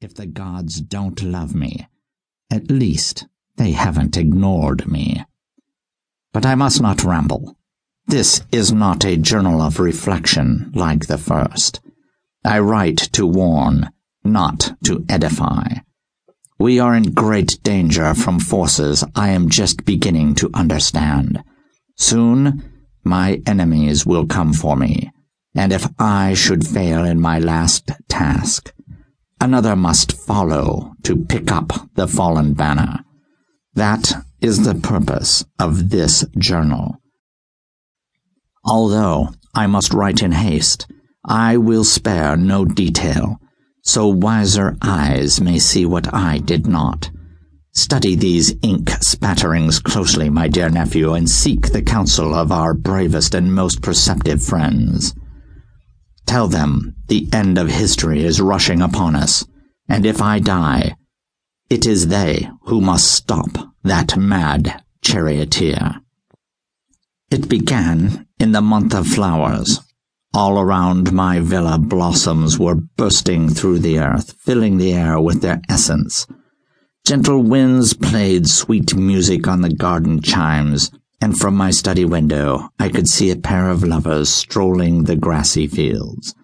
If the gods don't love me, at least they haven't ignored me. But I must not ramble. This is not a journal of reflection like the first. I write to warn, not to edify. We are in great danger from forces I am just beginning to understand. Soon, my enemies will come for me, and if I should fail in my last task, another must follow to pick up the fallen banner. That is the purpose of this journal. Although I must write in haste, I will spare no detail so wiser eyes may see what I did not. Study these ink spatterings closely, my dear nephew, and seek the counsel of our bravest and most perceptive friends. Tell them the end of history is rushing upon us, and if I die, it is they who must stop that mad charioteer. It began in the month of flowers, all around my villa blossoms were bursting through the earth, filling the air with their essence. Gentle winds played sweet music on the garden chimes, and from my study window I could see a pair of lovers strolling the grassy fields,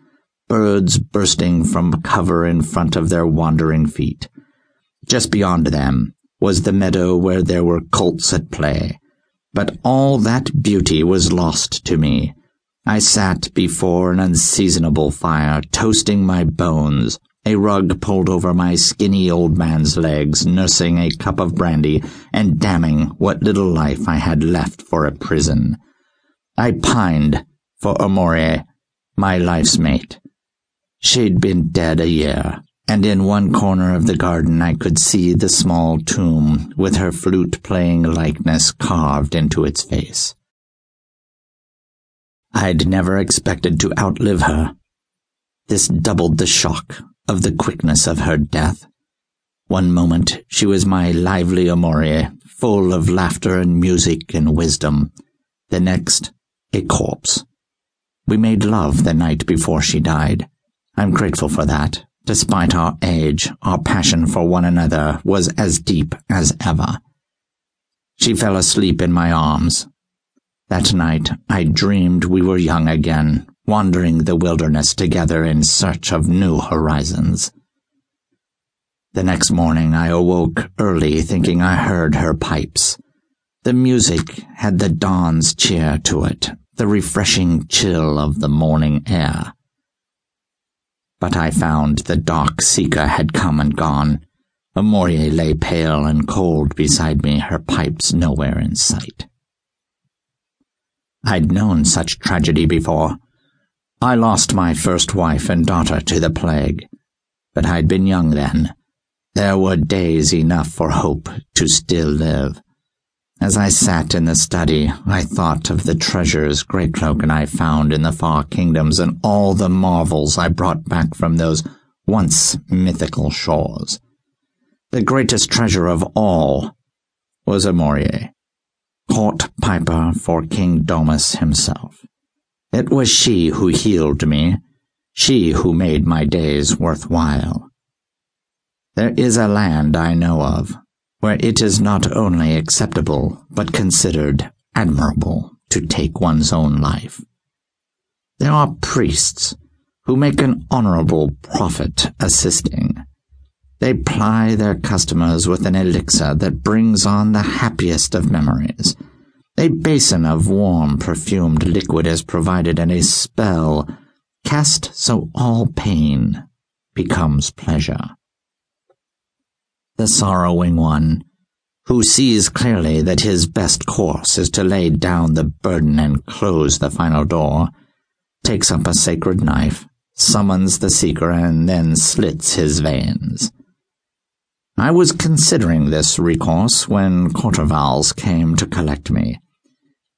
birds bursting from cover in front of their wandering feet. Just beyond them was the meadow where there were colts at play, but all that beauty was lost to me I sat before an unseasonable fire, toasting my bones, a rug pulled over my skinny old man's legs, nursing a cup of brandy, and damning what little life I had left for a prison. I pined for Amorie, my life's mate. She'd been dead a year, and in one corner of the garden I could see the small tomb with her flute-playing likeness carved into its face. I'd never expected to outlive her. This doubled the shock of the quickness of her death. One moment she was my lively Amorie, full of laughter and music and wisdom. The next, a corpse. We made love the night before she died. I'm grateful for that. Despite our age, our passion for one another was as deep as ever. She fell asleep in my arms, that night I dreamed we were young again, wandering the wilderness together in search of new horizons. The next morning I awoke early thinking I heard her pipes. The music had the dawn's cheer to it, the refreshing chill of the morning air. But I found the dark seeker had come and gone. Amorie lay pale and cold beside me, her pipes nowhere in sight. I'd known such tragedy before. I lost my first wife and daughter to the plague, but I'd been young then. There were days enough for hope to still live. As I sat in the study, I thought of the treasures Greycloak and I found in the far kingdoms and all the marvels I brought back from those once mythical shores. The greatest treasure of all was Amorie court piper for King Domus himself. It was she who healed me, she who made my days worthwhile. There is a land I know of where it is not only acceptable but considered admirable to take one's own life. There are priests who make an honorable profit assisting. They ply their customers with an elixir that brings on the happiest of memories. A basin of warm, perfumed liquid is provided and a spell cast so all pain becomes pleasure. The sorrowing one, who sees clearly that his best course is to lay down the burden and close the final door, takes up a sacred knife, summons the seeker, and then slits his veins. I was considering this recourse when Courtevals came to collect me.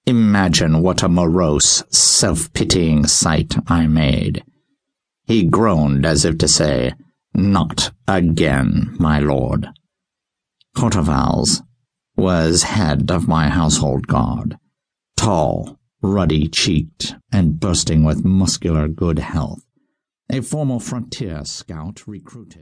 Imagine what a morose, self-pitying sight I made. He groaned as if to say, Not again, my lord. Courtevals was head of my household guard, tall, ruddy-cheeked, and bursting with muscular good health, a former frontier scout recruited.